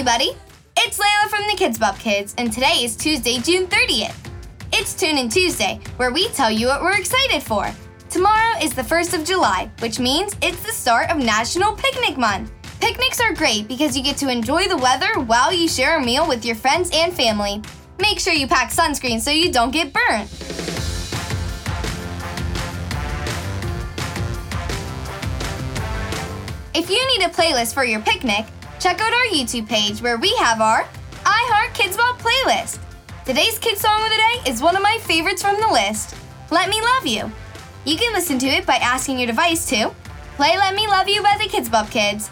everybody! It's Layla from the KIDZ BOP Kids, and today is Tuesday, June 30th. It's Tune In Tuesday, where we tell you what we're excited for. Tomorrow is the 1st of July, which means it's the start of National Picnic Month. Picnics are great because you get to enjoy the weather while you share a meal with your friends and family. Make sure you pack sunscreen so you don't get burnt. If you need a playlist for your picnic, check out our YouTube page where we have our iHeart KIDZ BOP playlist. Today's kid song of the day is one of my favorites from the list, Let Me Love You. You can listen to it by asking your device to play Let Me Love You by the KIDZ BOP Kids